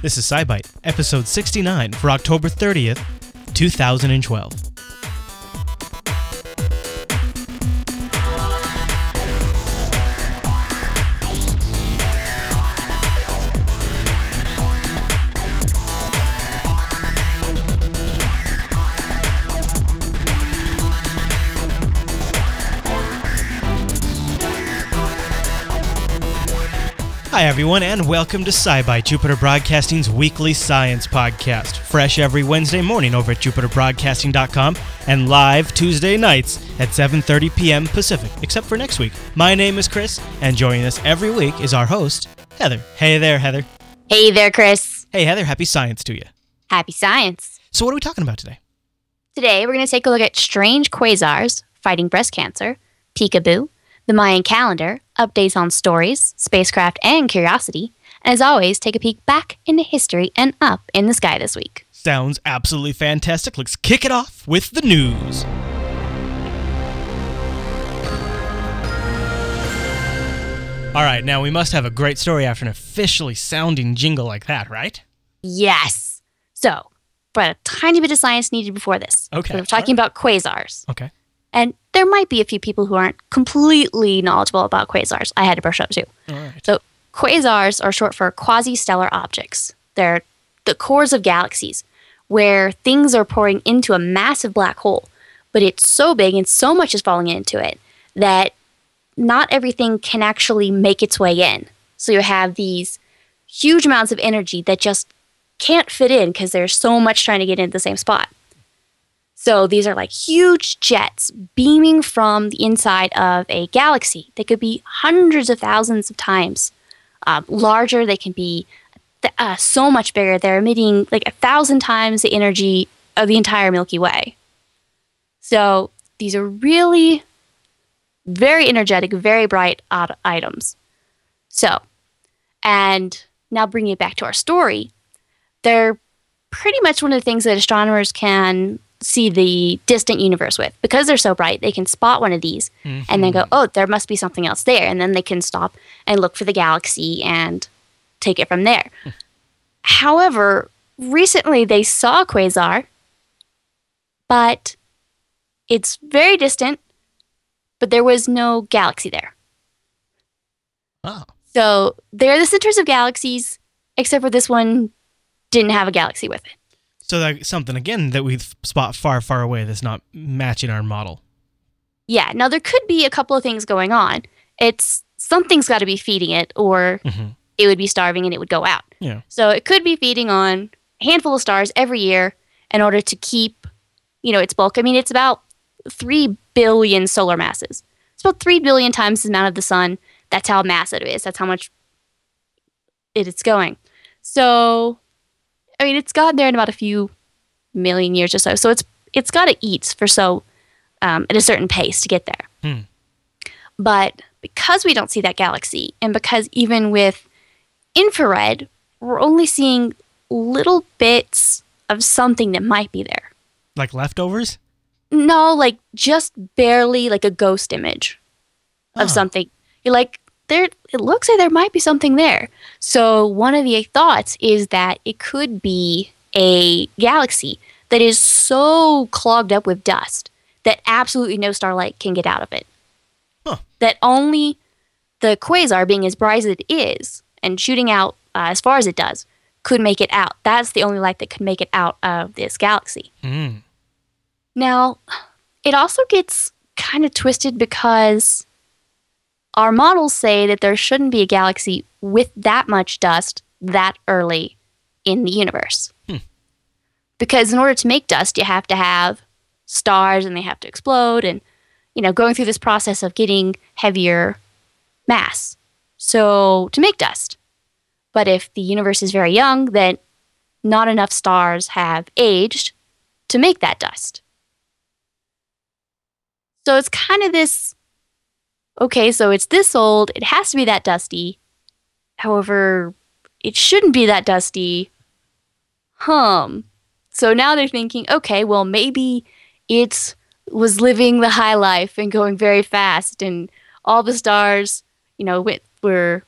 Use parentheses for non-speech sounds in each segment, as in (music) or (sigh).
This is SciByte, episode 69 for October 30th, 2012. Hi, everyone, and welcome to SciByte, Jupiter Broadcasting's weekly science podcast. Fresh every Wednesday morning over at jupiterbroadcasting.com and live Tuesday nights at 7.30 p.m. Pacific, except for next week. My name is Chris, and joining us every week is our host, Heather. Hey there, Heather. Hey there, Chris. Hey, Heather, happy science to you. Happy science. So, what are we talking about today? Today, we're going to take a look at strange quasars fighting breast cancer, peekaboo, the Mayan calendar, updates on stories, spacecraft, and curiosity, and as always, take a peek back into history and up in the sky this week. Sounds absolutely fantastic. Let's kick it off with the news. All right, now we must have a great story after an officially sounding jingle like that, right? Yes. So, but a tiny bit of science needed before this. Okay. We're talking about quasars. Okay. And there might be a few people who aren't completely knowledgeable about quasars. I had to brush up too. Right. So, quasars are short for quasi-stellar objects. They're the cores of galaxies where things are pouring into a massive black hole, but it's so big and so much is falling into it that not everything can actually make its way in. So you have these huge amounts of energy that just can't fit in because there's so much trying to get into the same spot. So these are like huge jets beaming from the inside of a galaxy. They could be hundreds of thousands of times uh, larger. They can be th- uh, so much bigger. They're emitting like a thousand times the energy of the entire Milky Way. So these are really very energetic, very bright items. So, and now bringing it back to our story, they're pretty much one of the things that astronomers can see the distant universe with. Because they're so bright, they can spot one of these and then go, mm-hmm. oh, there must be something else there. And then they can stop and look for the galaxy and take it from there. (laughs) However, recently they saw a quasar, but it's very distant, but there was no galaxy there. Oh. So they're the centers of galaxies, except for this one didn't have a galaxy with it. So that's something again that we spot far, far away that's not matching our model. Yeah, now there could be a couple of things going on. It's something's got to be feeding it, or Mhm. it would be starving and it would go out. Yeah. So it could be feeding on a handful of stars every year in order to keep, you know, its bulk. I mean, it's about 3 billion solar masses. It's about 3 billion times the amount of the sun. That's how massive it is. That's how much it is going. So, I mean, it's gotten there in about a few million years or so. So it's it's got to eat for so um, at a certain pace to get there. Hmm. But because we don't see that galaxy, and because even with infrared, we're only seeing little bits of something that might be there. Like leftovers? No, like just barely like a ghost image of Oh. something. You're like, there it looks like there might be something there. So one of the thoughts is that it could be a galaxy that is so clogged up with dust that absolutely no starlight can get out of it. Huh. That only the quasar, being as bright as it is and shooting out uh, as far as it does, could make it out. That's the only light that could make it out of this galaxy. Mm. Now, it also gets kind of twisted because our models say that there shouldn't be a galaxy with that much dust that early in the universe. Hmm. Because in order to make dust, you have to have stars and they have to explode and, you know, going through this process of getting heavier mass. So, to make dust. But if the universe is very young, then not enough stars have aged to make that dust. So it's kind of this okay, so it's this old, it has to be that dusty. However, it shouldn't be that dusty. Hum. So now they're thinking, okay, well, maybe it was living the high life and going very fast, and all the stars, you know, went, were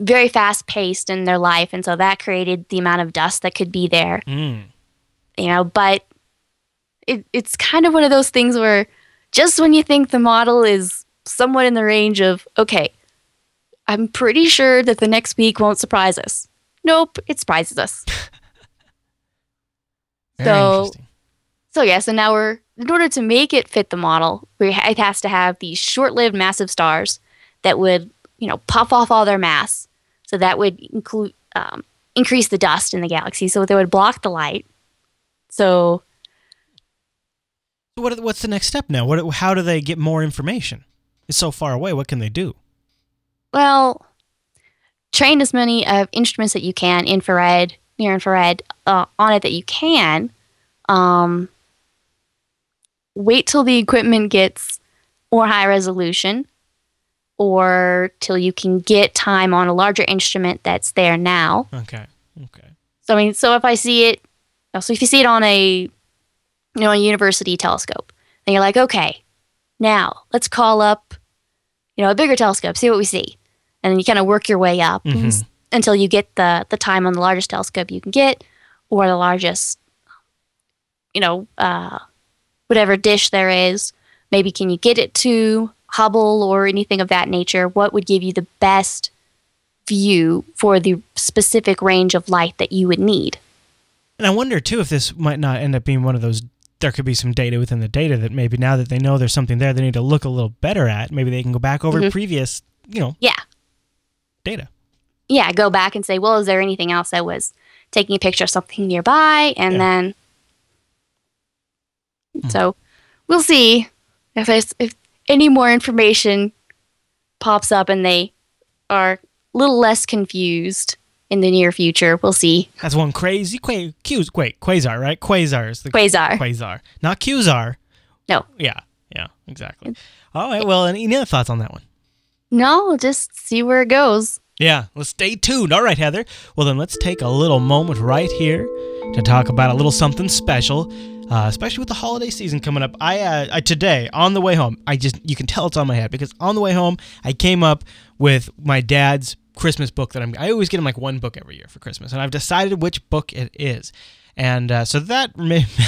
very fast paced in their life, and so that created the amount of dust that could be there. Mm. You know, but it, it's kind of one of those things where just when you think the model is somewhat in the range of okay, I'm pretty sure that the next week won't surprise us. Nope, it surprises us. (laughs) So- interesting. So yeah, so now we're in order to make it fit the model, we it has to have these short-lived massive stars that would you know puff off all their mass, so that would include um, increase the dust in the galaxy, so they would block the light. So So what, what's the next step now? What, how do they get more information? It's so far away. What can they do? well, train as many of instruments that you can, infrared, near infrared, uh, on it that you can. Um, wait till the equipment gets more high resolution, or till you can get time on a larger instrument that's there now. Okay. Okay. So I mean, so if I see it, so if you see it on a, you know, a university telescope, then you're like, okay, now let's call up, you know, a bigger telescope, see what we see, and then you kind of work your way up Mhm. until you get the the time on the largest telescope you can get, or the largest, you know, uh, whatever dish there is. Maybe can you get it to Hubble or anything of that nature? What would give you the best view for the specific range of light that you would need? And I wonder too if this might not end up being one of those. There could be some data within the data that maybe now that they know there's something there, they need to look a little better at. Maybe they can go back over Mhm. previous, you know, Yeah. data. yeah, go back and say, well, is there anything else that was taking a picture of something nearby? And Yeah. then, Hmm. so we'll see if there's, if any more information pops up and they are a little less confused in the near future. We'll see. That's one crazy qua- Q, wait, quasar, right? Quasar is the Quasar. quasar, not Qzar. No. Yeah, yeah, exactly. All right. Well, any any other thoughts on that one? No, just see where it goes. Yeah, let's stay tuned. All right, Heather. Well, then let's take a little moment right here to talk about a little something special, uh, especially with the holiday season coming up. I, uh, I today on the way home, I just you can tell it's on my head because on the way home, I came up with my dad's Christmas book that I'm. I always get him like one book every year for Christmas, and I've decided which book it is. And uh, so that (laughs)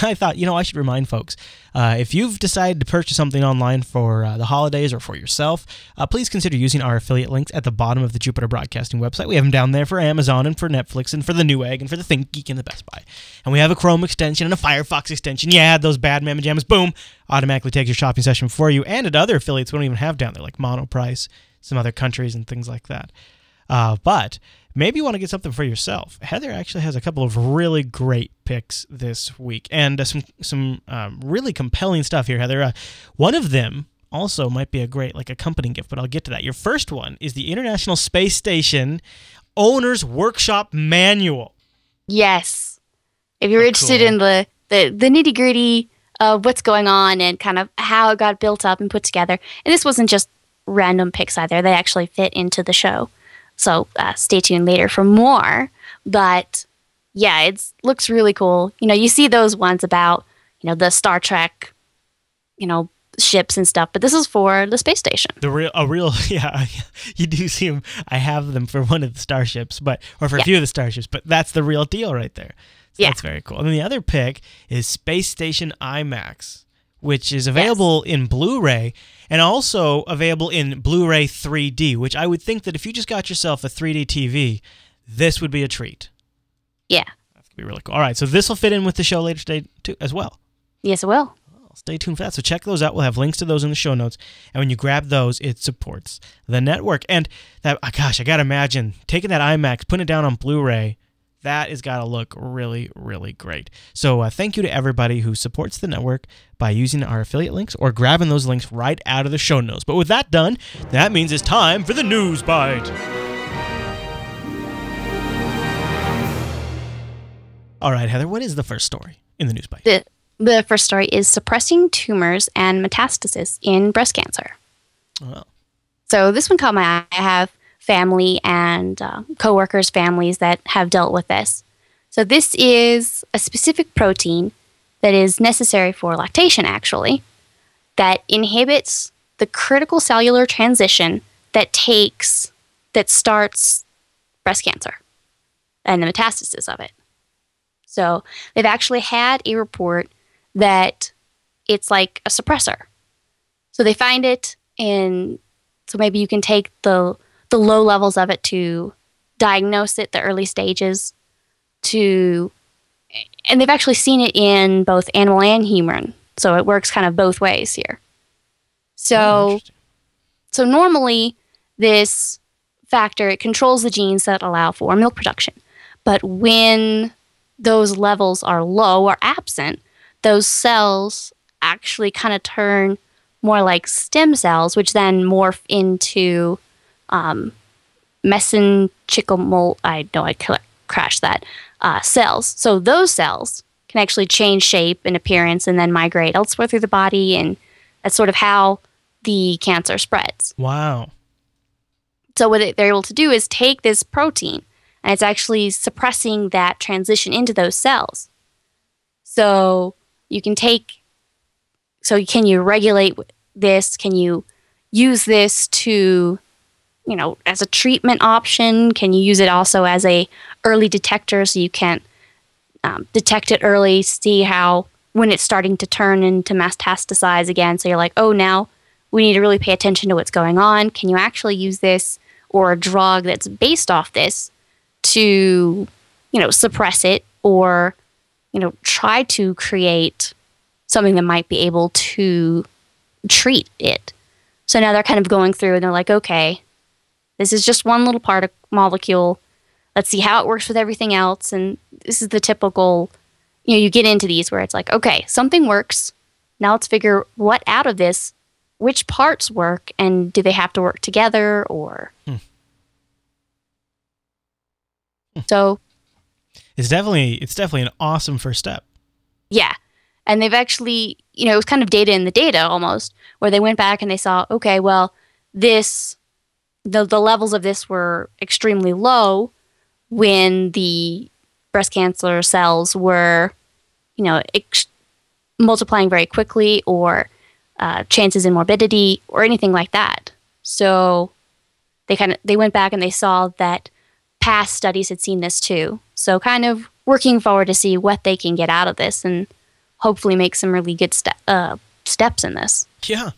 I thought, you know, I should remind folks uh, if you've decided to purchase something online for uh, the holidays or for yourself, uh, please consider using our affiliate links at the bottom of the Jupiter Broadcasting website. We have them down there for Amazon and for Netflix and for the Newegg and for the ThinkGeek and the Best Buy. And we have a Chrome extension and a Firefox extension. Yeah, those bad mamma jammas, boom, automatically takes your shopping session for you. And at other affiliates we don't even have down there, like Monoprice, some other countries, and things like that. Uh, but maybe you want to get something for yourself. Heather actually has a couple of really great picks this week, and uh, some some um, really compelling stuff here. Heather, uh, one of them also might be a great like accompanying gift, but I'll get to that. Your first one is the International Space Station Owner's Workshop Manual. Yes. If you're Oh, interested cool. in the, the, the nitty gritty of what's going on and kind of how it got built up and put together, and this wasn't just random picks either, they actually fit into the show. So uh, stay tuned later for more. But yeah, it looks really cool. You know, you see those ones about, you know, the Star Trek, you know, ships and stuff, but this is for the space station. The real, a real, (laughs) yeah, (laughs) you do see them. I have them for one of the starships, but or for a few of the starships, but that's the real deal right there. So Yeah. That's very cool. And then the other pick is Space Station IMAX, which is available in Blu-ray and also available in Blu-ray 3D. Which I would think that if you just got yourself a 3D TV, this would be a treat. Yeah. That could be really cool. All right, so this will fit in with the show later today too, as well. Yes, it will. Stay tuned for that. So check those out. We'll have links to those in the show notes. And when you grab those, it supports the network. And that, oh gosh, I gotta imagine taking that IMAX, putting it down on Blu-ray. That has got to look really, really great. So uh, thank you to everybody who supports the network by using our affiliate links or grabbing those links right out of the show notes. But with that done, that means it's time for the news bite. All right, Heather, what is the first story in the news bite? The, the first story is suppressing tumors and metastasis in breast cancer. Well, So this one caught my eye. I have family and uh, coworkers, families that have dealt with this. So this is a specific protein that is necessary for lactation, actually, that inhibits the critical cellular transition that takes that starts breast cancer and the metastasis of it. So they've actually had a report that it's like a suppressor. So they find it, and so maybe you can take the the low levels of it to diagnose it, the early stages, to, and they've actually seen it in both animal and human. So it works kind of both ways here. So, Oh, so normally this factor it controls the genes that allow for milk production, but when those levels are low or absent, those cells actually kind of turn more like stem cells, which then morph into um, mesenchymal. I know I crashed that uh, cells. So those cells can actually change shape and appearance and then migrate elsewhere through the body, and that's sort of how the cancer spreads. wow. So what they're able to do is take this protein and it's actually suppressing that transition into those cells. So you can take so can you regulate this? Can you use this to you know as a treatment option? Can you use it also as a early detector so you can um, detect it early, see how when it's starting to turn into metastasize again. So you're like, oh, now we need to really pay attention to what's going on. Can you actually use this or a drug that's based off this to, you know, suppress it or, you know, try to create something that might be able to treat it? So now they're kind of going through and they're like, okay, this is just one little part molecule. Let's see how it works with everything else. And this is the typical, you know, you get into these where it's like, okay, something works. Now let's figure what out of this, which parts work, and do they have to work together or. Hmm. Hmm. So It's definitely it's definitely an awesome first step. Yeah. And they've actually, you know, it was kind of data in the data almost, where they went back and they saw, okay, well, this, the, the levels of this were extremely low when the breast cancer cells were, you know, ex- multiplying very quickly or uh, chances in morbidity or anything like that. So they kind of, they went back and they saw that past studies had seen this too. So kind of working forward to see what they can get out of this and hopefully make some really good ste- uh, steps in this. Yeah,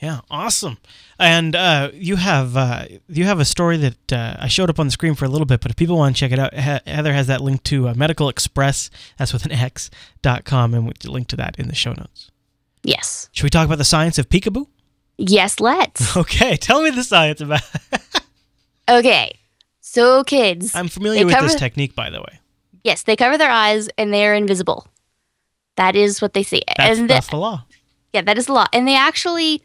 yeah, awesome. And uh, you have uh, you have a story that uh, I showed up on the screen for a little bit, but if people want to check it out, he- Heather has that link to uh, Medical Xpress. That's with an X dot com, and we link to that in the show notes. Yes. Should we talk about the science of peekaboo? Yes, let's. (laughs) Okay, tell me the science about. (laughs) okay. So, kids. I'm familiar They with this technique, by the way. yes, they cover their eyes and they're invisible. That is what they see. That's, and the- that's the law. yeah, that is the law. And they actually,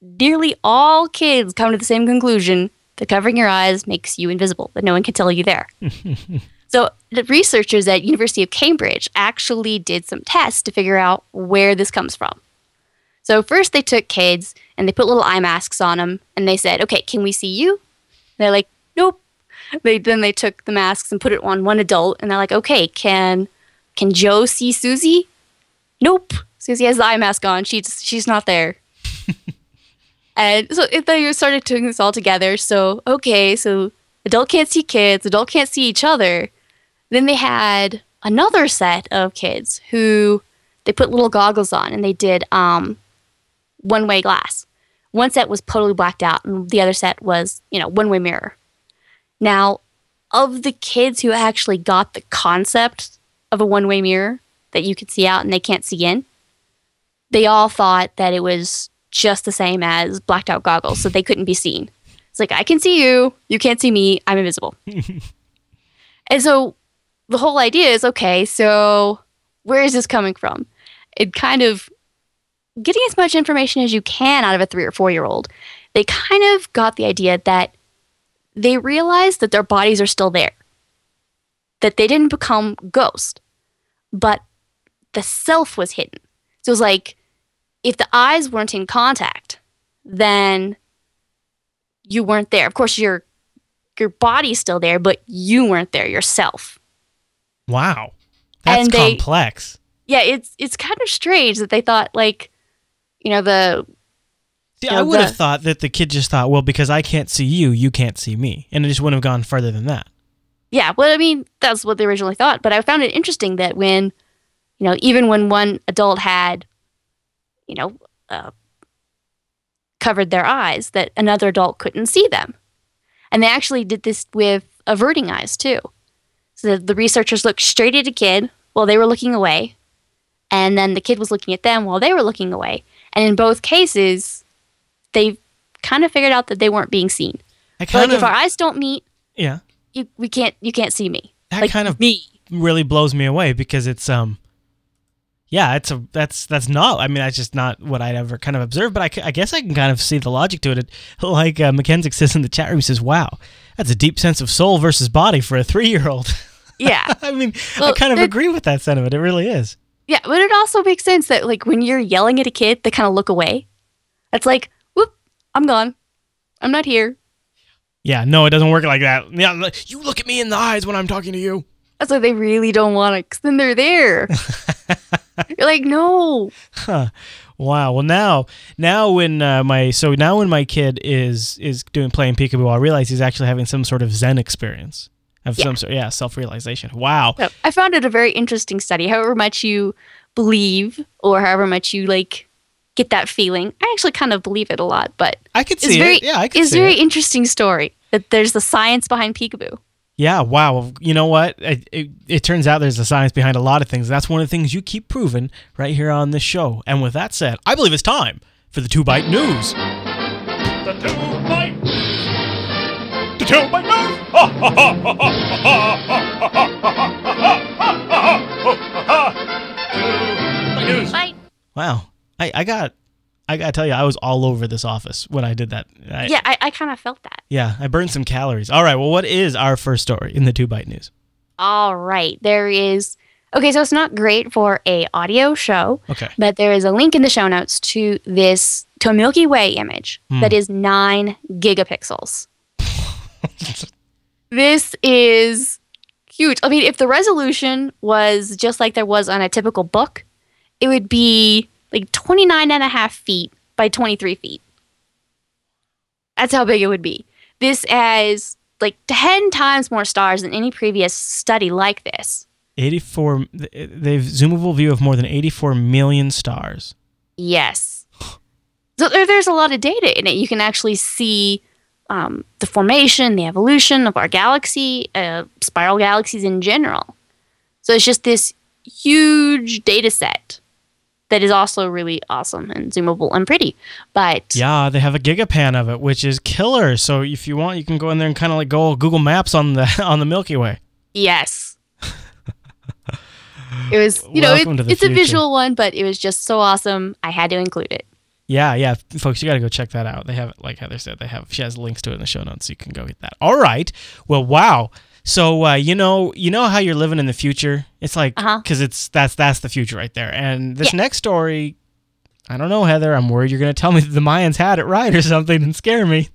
nearly all kids come to the same conclusion that covering your eyes makes you invisible, that no one can tell you there. (laughs) so, the researchers at University of Cambridge actually did some tests to figure out where this comes from. So, first they took kids and they put little eye masks on them and they said, okay, can we see you? they're like, nope. They then they took the masks and put it on one adult and they're like, okay, can can Joe see Susie? Nope. Susie has the eye mask on. She's she's not there. (laughs) and so they started doing this all together. So okay, so adult can't see kids, adult can't see each other. Then they had another set of kids who they put little goggles on and they did um, one way glass. One set was totally blacked out, and the other set was, you know, one way mirror. Now, of the kids who actually got the concept of a one way mirror that you could see out and they can't see in, they all thought that it was just the same as blacked out goggles, so they couldn't be seen. It's like, I can see you, you can't see me, I'm invisible. (laughs) and so the whole idea is okay, so where is this coming from? It kind of getting as much information as you can out of a three or four year old. They kind of got the idea that they realized that their bodies are still there, that they didn't become ghost, but the self was hidden. So it was like if the eyes weren't in contact, then you weren't there. Of course, your your body's still there, but you weren't there yourself. Wow, that's they- complex. Yeah, it's it's kind of strange that they thought like, you know, the See, you I know, would have thought that the kid just thought, well, because I can't see you, you can't see me, and it just wouldn't have gone further than that. Yeah, well, I mean, that's what they originally thought. But I found it interesting that when, you know, even when one adult had, you know, uh, covered their eyes, that another adult couldn't see them. And they actually did this with averting eyes too. So the researchers looked straight at a kid while they were looking away, and then the kid was looking at them while they were looking away. And in both cases, they kind of figured out that they weren't being seen. I like if our eyes don't meet, yeah. you we can't you can't see me. That like kind of me. really blows me away because it's um yeah it's a that's that's not i mean that's just not what i'd ever kind of observed but I, I guess i can kind of see the logic to it like uh, mackenzie says in the chat room he says wow that's a deep sense of soul versus body for a three-year-old (laughs) Yeah. i mean i kind of agree with that sentiment it really is Yeah, but it also makes sense that like when you're yelling at a kid, they kind of look away. It's like, whoop, I'm gone. I'm not here. yeah no it doesn't work like that yeah you look at me in the eyes when i'm talking to you That's why they really don't want it, because then they're there. (laughs) you're like, no. Huh. Wow. Well, now, now when uh, my so now when my kid is is doing playing peekaboo, I realize he's actually having some sort of Zen experience of Yeah. some sort. Yeah, self realization. Wow. So I found it a very interesting study. However much you believe or however much you like get that feeling, I actually kind of believe it a lot. But I could it's see very, it. Yeah, I could it's very it. interesting story that there's the science behind peekaboo. Yeah. Wow. You know what? It, it, it turns out there's a science behind a lot of things. That's one of the things you keep proving right here on this show. And with that said, I believe it's time for the two bite news. The two bite. The two bite news. Ha ha ha ha ha ha ha ha Two bite news. Right? Wow. I, I got. I gotta tell you, I was all over this office when I did that. I, Yeah, I, I kind of felt that. Yeah, I burned some calories. All right, well, what is our first story in the two bite news? All right. There is Okay, so it's not great for a audio show, Okay. but there is a link in the show notes to this to a Milky Way image Hmm. that is 9 gigapixels. this is huge. I mean, if the resolution was just like there was on a typical book, it would be like 29 and a half feet by 23 feet. That's how big it would be. This has like 10 times more stars than any previous study like this. 84 they've zoomable view of more than 84 million stars. Yes. So there, there's a lot of data in it. You can actually see um, the formation, the evolution of our galaxy, uh, spiral galaxies in general. So it's just this huge data set that is also really awesome and zoomable and pretty. But Yeah, they have a gigapan of it, which is killer. So if you want, you can go in there and kind of like go Google Maps on the (laughs) on the Milky Way. yes. (laughs) It was, you know, it, Welcome to the it's a visual one, but it was just so awesome. I had to include it. Yeah, yeah, folks, you got to go check that out. They have like Heather said, they have she has links to it in the show notes, so you can go get that. All right. Well, wow. So uh, you know, you know how you're living in the future. It's like Uh-huh. because it's that's that's the future right there. And this Yeah. next story, I don't know, Heather. I'm worried you're going to tell me that the Mayans had it right or something and scare me.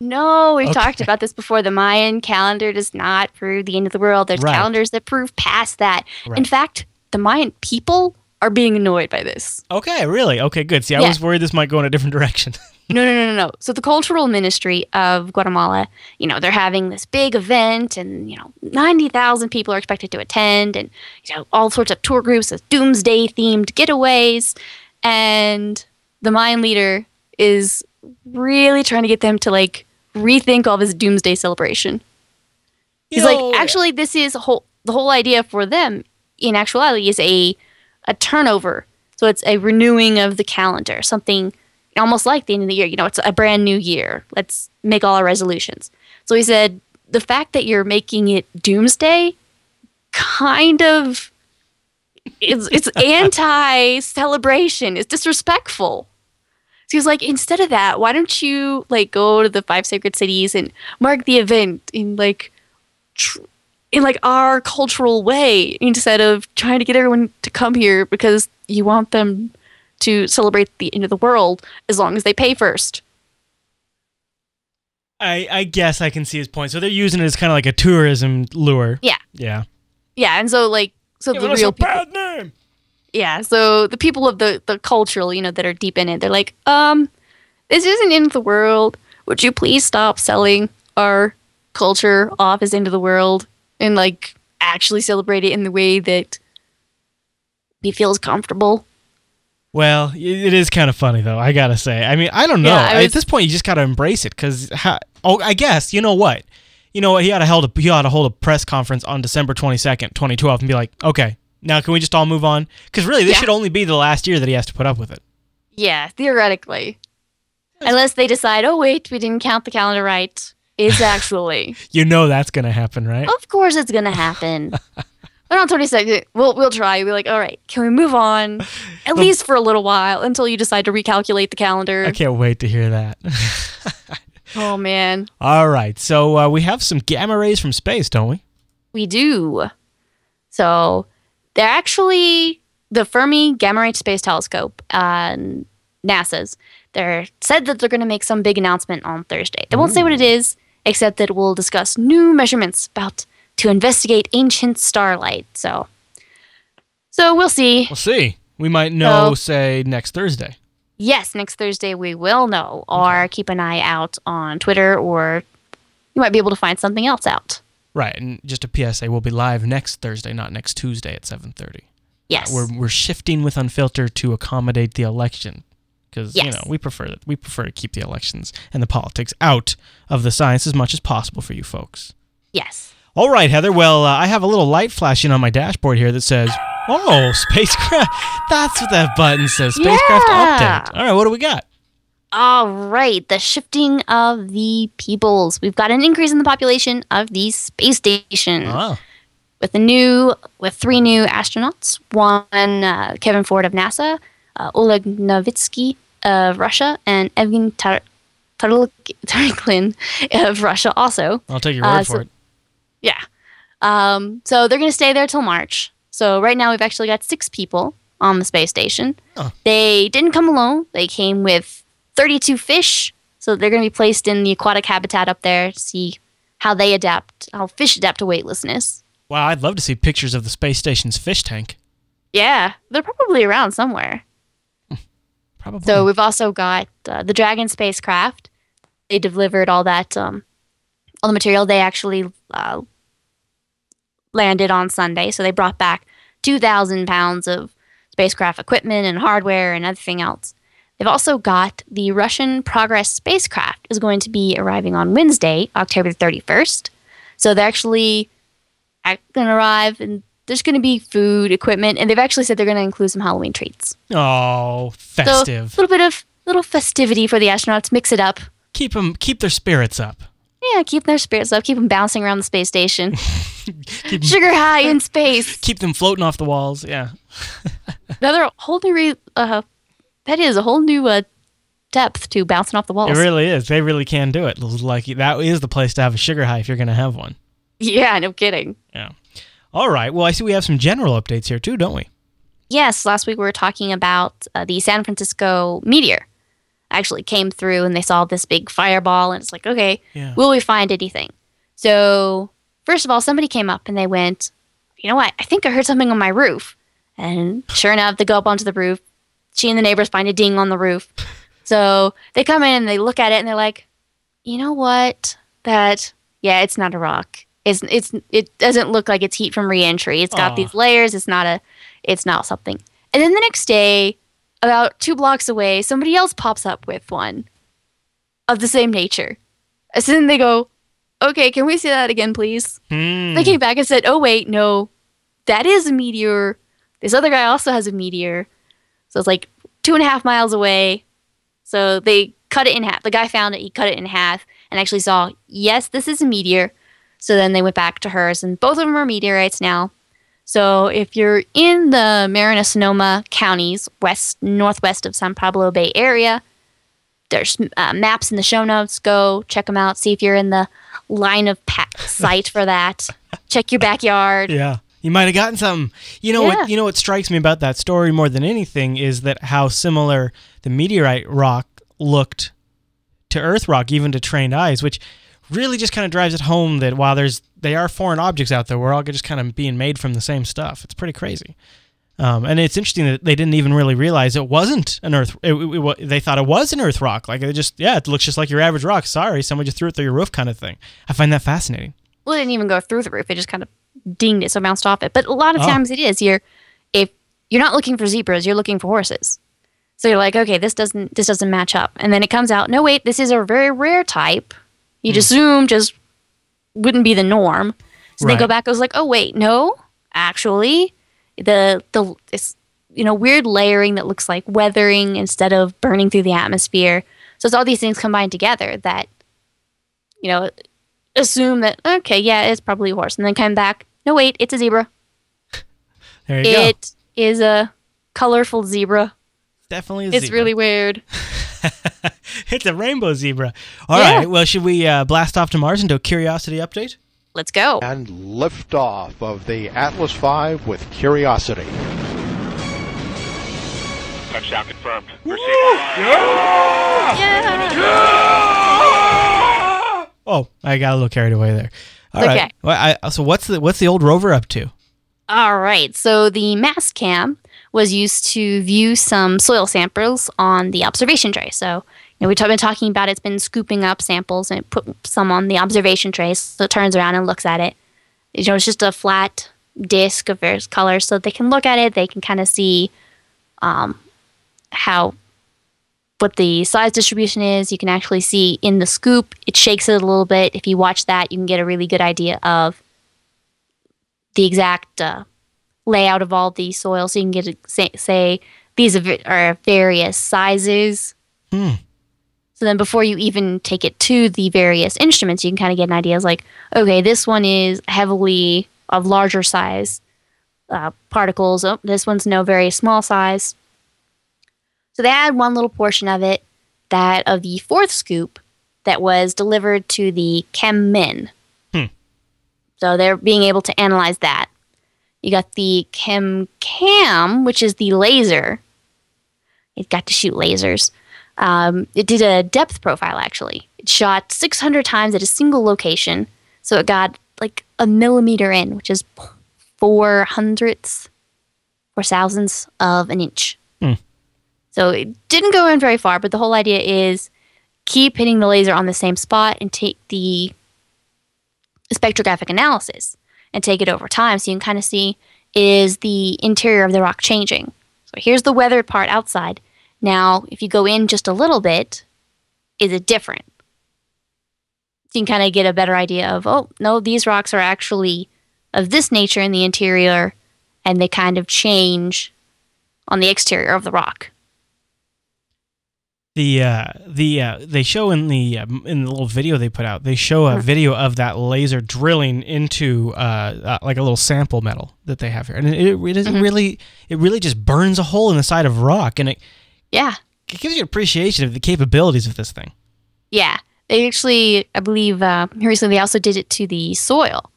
No, we've Okay. talked about this before. The Mayan calendar does not prove the end of the world. There's Right. calendars that prove past that. In fact, the Mayan people are being annoyed by this. Okay, really? Okay, good. See, I Yeah. was worried this might go in a different direction. (laughs) No, no, no, no, no. So the cultural ministry of Guatemala, you know, they're having this big event, and you know, ninety thousand people are expected to attend, and you know, all sorts of tour groups with doomsday themed getaways, and the Mayan leader is really trying to get them to like rethink all this doomsday celebration. He's like, actually, this is a whole the whole idea for them in actuality is a a turnover. So it's a renewing of the calendar, something almost like the end of the year. You know, it's a brand new year. Let's make all our resolutions. So he said the fact that you're making it doomsday kind of it's it's (laughs) anti celebration. It's disrespectful. So he was like, instead of that, why don't you like go to the five sacred cities and mark the event in like tr- in like our cultural way instead of trying to get everyone to come here because you want them to celebrate the end of the world as long as they pay first. I I guess I can see his point. So they're using it as kind of like a tourism lure. Yeah. Yeah. Yeah, and so like so the real a people, bad name. yeah, so the people of the the cultural, you know, that are deep in it, they're like, um, this isn't end of the world. Would you please stop selling our culture off as end of the world? and like actually celebrate it in the way that he feels comfortable. Well, it is kind of funny though. I gotta say. I mean, I don't know. Yeah, I At this point, you just gotta embrace it because. Oh, I guess you know what. You know what? He ought to hold a he ought to hold a press conference on December twenty second, twenty twelve, and be like, okay, now can we just all move on? Because really, this Yeah. should only be the last year that he has to put up with it. Yeah, theoretically. Unless they decide, oh wait, we didn't count the calendar right. It's (laughs) actually. You know that's gonna happen, right? of course it's gonna happen. (laughs) But on twenty second, we'll we'll try. We're like, all right, can we move on? (laughs) At least for a little while until you decide to recalculate the calendar. I can't wait to hear that. (laughs) Oh man. all right, so uh, we have some gamma rays from space, don't we? We do. So they're actually the Fermi Gamma Ray Space Telescope, uh, NASA's. They're said that they're going to make some big announcement on Thursday. They won't say what it is, except that we'll discuss new measurements about to investigate ancient starlight. So, so we'll see. We'll see. We might know, So- say, next Thursday. Yes, next Thursday we will know, or keep an eye out on Twitter, or you might be able to find something else out. Right, and just a PSA, we'll be live next Thursday, not next Tuesday at 7.30. Yes. We're, we're shifting with Unfiltered to accommodate the election. Because, you know, we prefer that. We prefer to keep the elections and the politics out of the science as much as possible for you folks. yes. All right, Heather. Well, uh, I have a little light flashing on my dashboard here that says, "Oh, (laughs) spacecraft." That's what that button says. Spacecraft Yeah. update. All right, what do we got? All right, the shifting of the peoples. We've got an increase in the population of the space station Oh, with a new with three new astronauts. One uh, Kevin Ford of NASA, uh, Oleg Novitsky of Russia, and Evgeny Tar- (laughs) of Russia also. I'll take your Uh, word so- for it. Yeah. Um, so they're going to stay there till March. So right now we've actually got six people on the space station. Oh. They didn't come alone. They came with 32 fish. So they're going to be placed in the aquatic habitat up there to see how they adapt, how fish adapt to weightlessness. Wow, I'd love to see pictures of the space station's fish tank. Yeah, they're probably around somewhere. (laughs) Probably. So we've also got uh, the Dragon spacecraft. They delivered all that, um, all the material. They actually uh, landed on Sunday, so they brought back two thousand pounds of spacecraft equipment and hardware and everything else. They've also got the Russian Progress spacecraft is going to be arriving on Wednesday, October thirty first. So they're actually going to arrive, and there's going to be food, equipment, and they've actually said they're going to include some Halloween treats. oh, So festive. a little bit of little festivity for the astronauts. Mix it up. keep them, keep their spirits up. Yeah, keep their spirits up. Keep them bouncing around the space station. (laughs) (laughs) Keep Sugar high in space. (laughs) keep them floating off the walls. Yeah. (laughs) Another whole new. Re- uh, that is a whole new uh, depth to bouncing off the walls. It really is. They really can do it. Like that is the place to have a sugar high if you're going to have one. yeah, no kidding. Yeah. All right. Well, I see we have some general updates here too, don't we? Yes, last week we were talking about uh, the San Francisco meteor. Actually came through and they saw this big fireball and it's like, okay, Yeah. will we find anything? So first of all, somebody came up and they went, you know what? I think I heard something on my roof. And sure enough, they go up onto the roof. She and the neighbors find a ding on the roof. So they come in and they look at it and they're like, you know what? That yeah, it's not a rock. It's it's it doesn't look like it's heat from reentry. It's got Aw. these layers. It's not a it's not something. And then the next day, about two blocks away, somebody else pops up with one of the same nature. So then they go, okay, can we see that again, please? Hmm. They came back and said, oh, wait, no, that is a meteor. This other guy also has a meteor. So it's like two and a half miles away. So they cut it in half. The guy found it, he cut it in half and actually saw, yes, this is a meteor. So then they went back to hers, and both of them are meteorites now. So if you're in the Marin and Sonoma counties, west northwest of San Pablo Bay area, there's uh, maps in the show notes. Go check them out. See if you're in the line of pa- (laughs) sight for that. Check your backyard. Yeah. You might have gotten something. You know Yeah. what you know what strikes me about that story more than anything is that how similar the meteorite rock looked to Earth rock, even to trained eyes, which really just kind of drives it home that while there's they are foreign objects out there, we're all just kind of being made from the same stuff. It's pretty crazy. Um, and it's interesting that they didn't even really realize it wasn't an Earth. It, it- it they thought it was an Earth rock. Like it just, yeah, it looks just like your average rock. Sorry, someone just threw it through your roof, kind of thing. I find that fascinating. well, it didn't even go through the roof. It just kind of dinged it, so it bounced off it. But a lot of Oh. times it is. You're if you're not looking for zebras, you're looking for horses. So you're like, okay, this doesn't this doesn't match up, and then it comes out. No, wait, this is a very rare type. You'd assume just wouldn't be the norm. So they go back. I was like, oh wait, no, actually, the the it's you know weird layering that looks like weathering instead of burning through the atmosphere. So it's all these things combined together that you know assume that okay, yeah, it's probably a horse, and then come back. No, wait, it's a zebra. (laughs) There you go. It is a colorful zebra. Definitely a It's zebra. really weird. (laughs) it's a rainbow zebra. All right. Yeah. Well, should we uh, blast off to Mars and do a curiosity update? Let's go. and liftoff of the Atlas V with Curiosity. Touchdown confirmed. Receive all. Yeah. Oh, I got a little carried away there. All It's right. okay. Well, I, so what's the what's the old rover up to? All right. So the Mastcam was used to view some soil samples on the observation tray. So you know, we've been talking about it's been scooping up samples and put some on the observation tray. So it turns around and looks at it. You know, it's just a flat disc of various colors, so they can look at it. They can kind of see um, how what the size distribution is. You can actually see in the scoop. It shakes it a little bit. If you watch that, you can get a really good idea of the exact uh, layout of all the soil, so you can get say, say these are are various sizes. Hmm. So then, before you even take it to the various instruments, you can kind of get an idea. It's like, okay, this one is heavily of larger size uh, particles. Oh, this one's no very small size. So they had one little portion of it, that of the fourth scoop, that was delivered to the CheMin. Hmm. So they're being able to analyze that. You got the Chem Cam, which is the laser. It got to shoot lasers. Um, it did a depth profile actually. It shot 600 times at a single location, so it got like a millimeter in, which is four hundredths, or thousandths of an inch. Hmm. So it didn't go in very far, but the whole idea is keep hitting the laser on the same spot and take the spectrographic analysis and take it over time so you can kind of see is the interior of the rock changing. So here's the weathered part outside. Now, if you go in just a little bit, is it different? So you can kind of get a better idea of, oh, no, these rocks are actually of this nature in the interior, and they kind of change on the exterior of the rock. The uh, the uh, they show in the uh, in the little video they put out. They show a video of that laser drilling into uh, uh, like a little sample metal that they have here, and it, it is really it really just burns a hole in the side of rock, and it, Yeah. it gives you an appreciation of the capabilities of this thing. Yeah, they actually, I believe, uh, recently they also did it to the soil.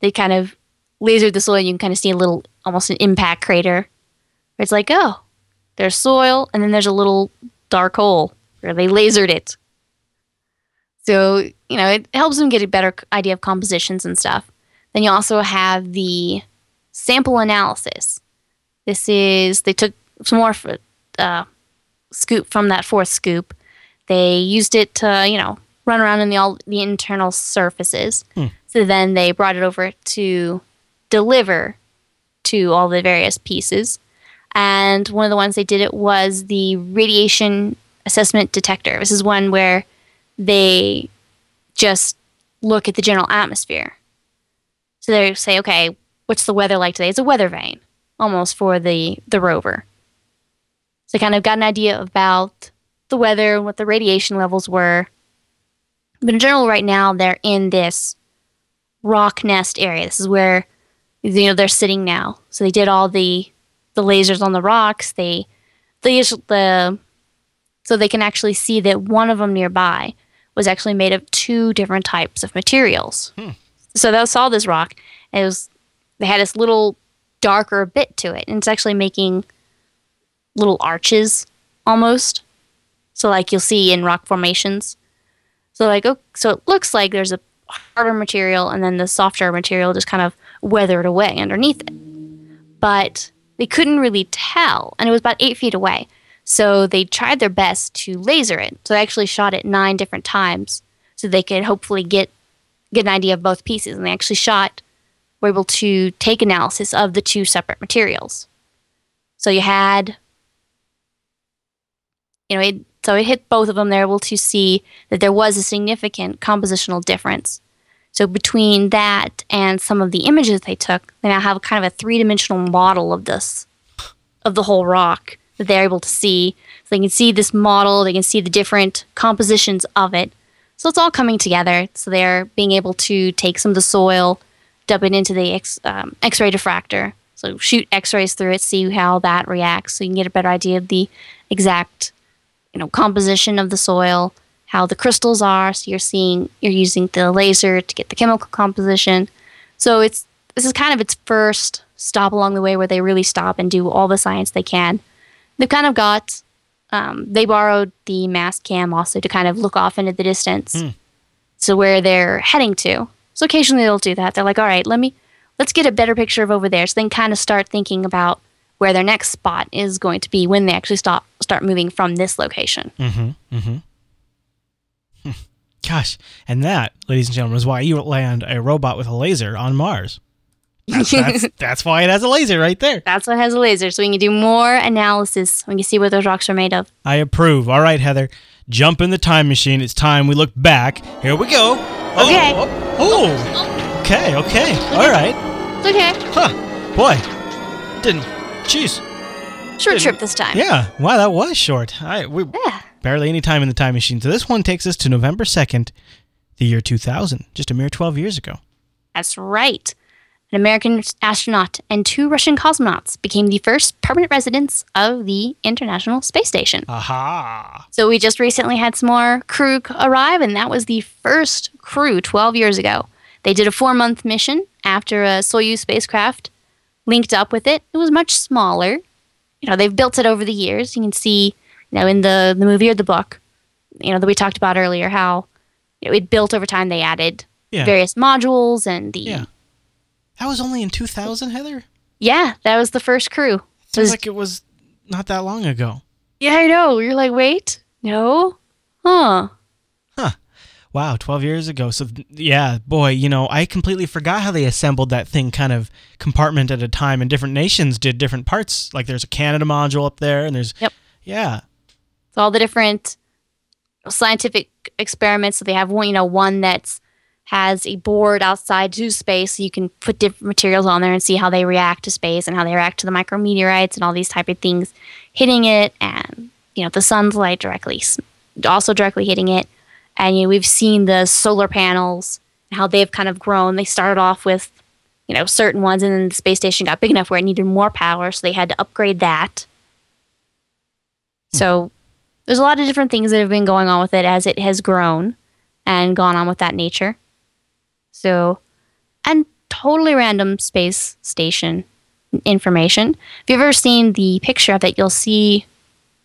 They kind of lasered the soil. and You can kind of see a little, almost an impact crater. It's like, oh, there's soil, and then there's a little dark hole where they lasered it. So you know, it helps them get a better idea of compositions and stuff. Then you also have the sample analysis. This is they took some more uh, scoop from that fourth scoop they used it to, you know, run around in the all the internal surfaces. Hmm. So then they brought it over to deliver to all the various pieces. And one of the ones they did it was the radiation assessment detector. This is one where they just look at the general atmosphere. So they say, okay, what's the weather like today? It's a weather vane, almost for the the rover. So they kind of got an idea about the weather, and what the radiation levels were. But in general, right now they're in this Rocknest area. This is where you know they're sitting now. So they did all the the lasers on the rocks. They they the so they can actually see that one of them nearby was actually made of two different types of materials. Hmm. So they saw this rock. And it was they had this little darker bit to it, and it's actually making little arches almost. So like you'll see in rock formations. So like oh, so it looks like there's a harder material and then the softer material just kind of weathered away underneath it. But they couldn't really tell, and it was about eight feet away. So they tried their best to laser it. So they actually shot it nine different times so they could hopefully get get an idea of both pieces. And they actually shot, were able to take analysis of the two separate materials. So you had, you know, it, so it hit both of them. They're able to see that there was a significant compositional difference. So between that and some of the images they took, they now have kind of a three dimensional model of this, of the whole rock that they're able to see. So they can see this model, they can see the different compositions of it. So it's all coming together. So they're being able to take some of the soil, dump it into the X, um, X-ray diffractor. So shoot X-rays through it, see how that reacts, so you can get a better idea of the exact, you know, composition of the soil, how the crystals are. So you're seeing you're using the laser to get the chemical composition. So it's this is kind of its first stop along the way where they really stop and do all the science they can. They've kind of got um, they borrowed the Mastcam also to kind of look off into the distance, so where they're heading to. So occasionally they'll do that. They're like, all right, let me let's get a better picture of over there. So then kind of start thinking about where their next spot is going to be when they actually stop start moving from this location. Mm-hmm. Mm-hmm. Gosh, and that, ladies and gentlemen, is why you land a robot with a laser on Mars. That's, that's, (laughs) that's why it has a laser right there. That's what has a laser, so we can do more analysis. We can see what those rocks are made of. I approve. All right, Heather, jump in the time machine. It's time we look back. Here we go. Oh, Okay. Oh, oh. okay, okay. All right. It's okay. Huh. Boy, didn't. Jeez. Short trip this time. Yeah. Wow, that was short. I we Yeah. barely any time in the time machine. So this one takes us to November second, the year two thousand, just a mere twelve years ago. That's right. An American astronaut and two Russian cosmonauts became the first permanent residents of the International Space Station. Aha. So we just recently had some more crew arrive, and that was the first crew 12 years ago. They did a four month mission after a Soyuz spacecraft linked up with it. It was much smaller. You know, they've built it over the years. You can see, you know, in the, the movie or the book, you know, that we talked about earlier, how you know, it built over time. They added Yeah. various modules and the. Yeah. That was only in two thousand, Heather. Yeah, that was the first crew. Seems Was- like it was not that long ago. Yeah, I know. You're like, wait, no? Huh. Wow, 12 years ago. So, yeah, boy, you know, I completely forgot how they assembled that thing kind of compartment at a time, and different nations did different parts. Like, there's a Canada module up there, and there's. Yep. Yeah. So all the different scientific experiments. So they have one, you know, one that's has a board outside to space, so you can put different materials on there and see how they react to space and how they react to the micrometeorites and all these type of things hitting it, and you know the sun's light directly, also directly hitting it. And you know, we've seen the solar panels how they've kind of grown. They started off with you know certain ones, and then the space station got big enough where it needed more power, so they had to upgrade that. So there's a lot of different things that have been going on with it as it has grown and gone on with that nature. So, and totally random space station information. If you've ever seen the picture of it, you'll see,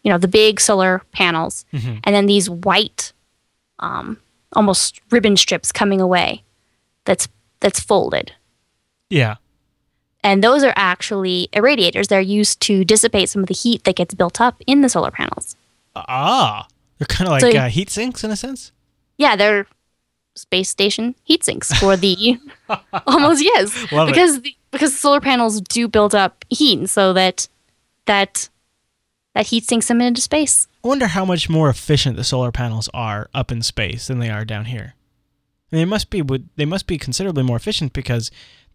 you know, the big solar panels mm-hmm. and then these white, um, almost ribbon strips coming away. That's that's folded Yeah. and those are actually irradiators. They're used to dissipate some of the heat that gets built up in the solar panels. Ah. They're kind of like So- uh, heat sinks in a sense. Yeah, they're space station heat sinks for the (laughs) almost yes Love it. because the, because solar panels do build up heat, so that that that heat sinks them into space. I wonder how much more efficient the solar panels are up in space than they are down here. They must be they must be considerably more efficient because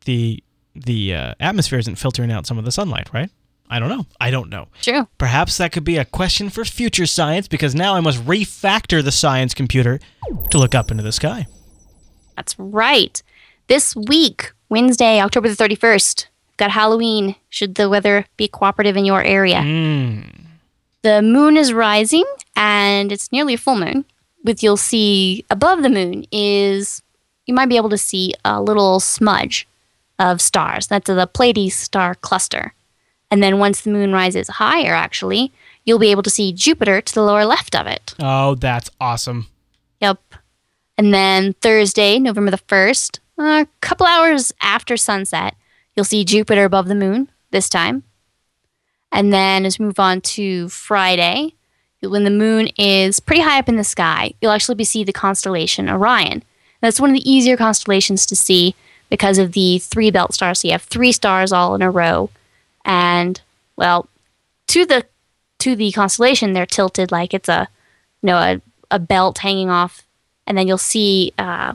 the the uh, atmosphere isn't filtering out some of the sunlight, right? I don't know. I don't know. True. Perhaps that could be a question for future science because now I must refactor the science computer to look up into the sky. That's right. This week, Wednesday, October the 31st, got Halloween, should the weather be cooperative in your area. Mm. The moon is rising and it's nearly a full moon. With you'll see above the moon is you might be able to see a little smudge of stars. That's the Pleiades star cluster. And then once the moon rises higher, actually, you'll be able to see Jupiter to the lower left of it. Oh, that's awesome. Yep. And then Thursday, November the 1st, a couple hours after sunset, you'll see Jupiter above the moon this time. And then as we move on to Friday, when the moon is pretty high up in the sky, you'll actually be see the constellation Orion. That's one of the easier constellations to see because of the three belt stars. So you have three stars all in a row, and well, to the to the constellation, they're tilted like it's a you know a, a belt hanging off, and then you'll see uh,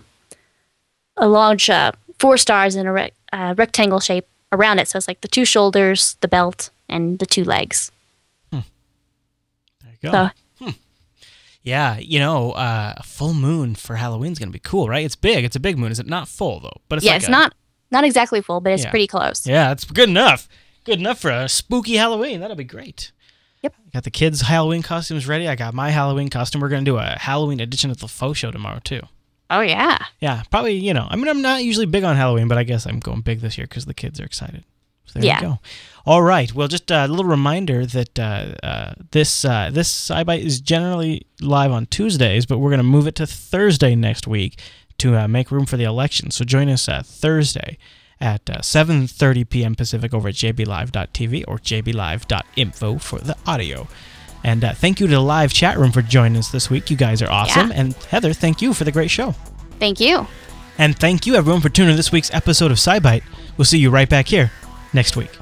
a large uh, four stars in a rec- uh, rectangle shape around it. So it's like the two shoulders, the belt, and the two legs. There you go. So Yeah, you know, uh, a full moon for Halloween's gonna be cool, right? It's big. It's a big moon. Is it not full though? But it's yeah, like it's a- not not exactly full, but it's Yeah. pretty close. Yeah, it's good enough. Good enough for a spooky Halloween. That'll be great. Yep. Got the kids' Halloween costumes ready. I got my Halloween costume. We're gonna do a Halloween edition of the faux show tomorrow too. Oh yeah. Yeah, probably. You know, I mean, I'm not usually big on Halloween, but I guess I'm going big this year because the kids are excited. So there Yeah. you go. All right. Well, just a little reminder that uh, uh, this uh, this SciByte is generally live on Tuesdays, but we're going to move it to Thursday next week to uh, make room for the election. So join us uh, Thursday at uh, 7:30 p.m. Pacific over at jblive.tv or jblive.info for the audio. And uh, thank you to the live chat room for joining us this week. You guys are awesome. Yeah. And Heather, thank you for the great show. Thank you. And thank you everyone for tuning in this week's episode of SciByte. We'll see you right back here next week.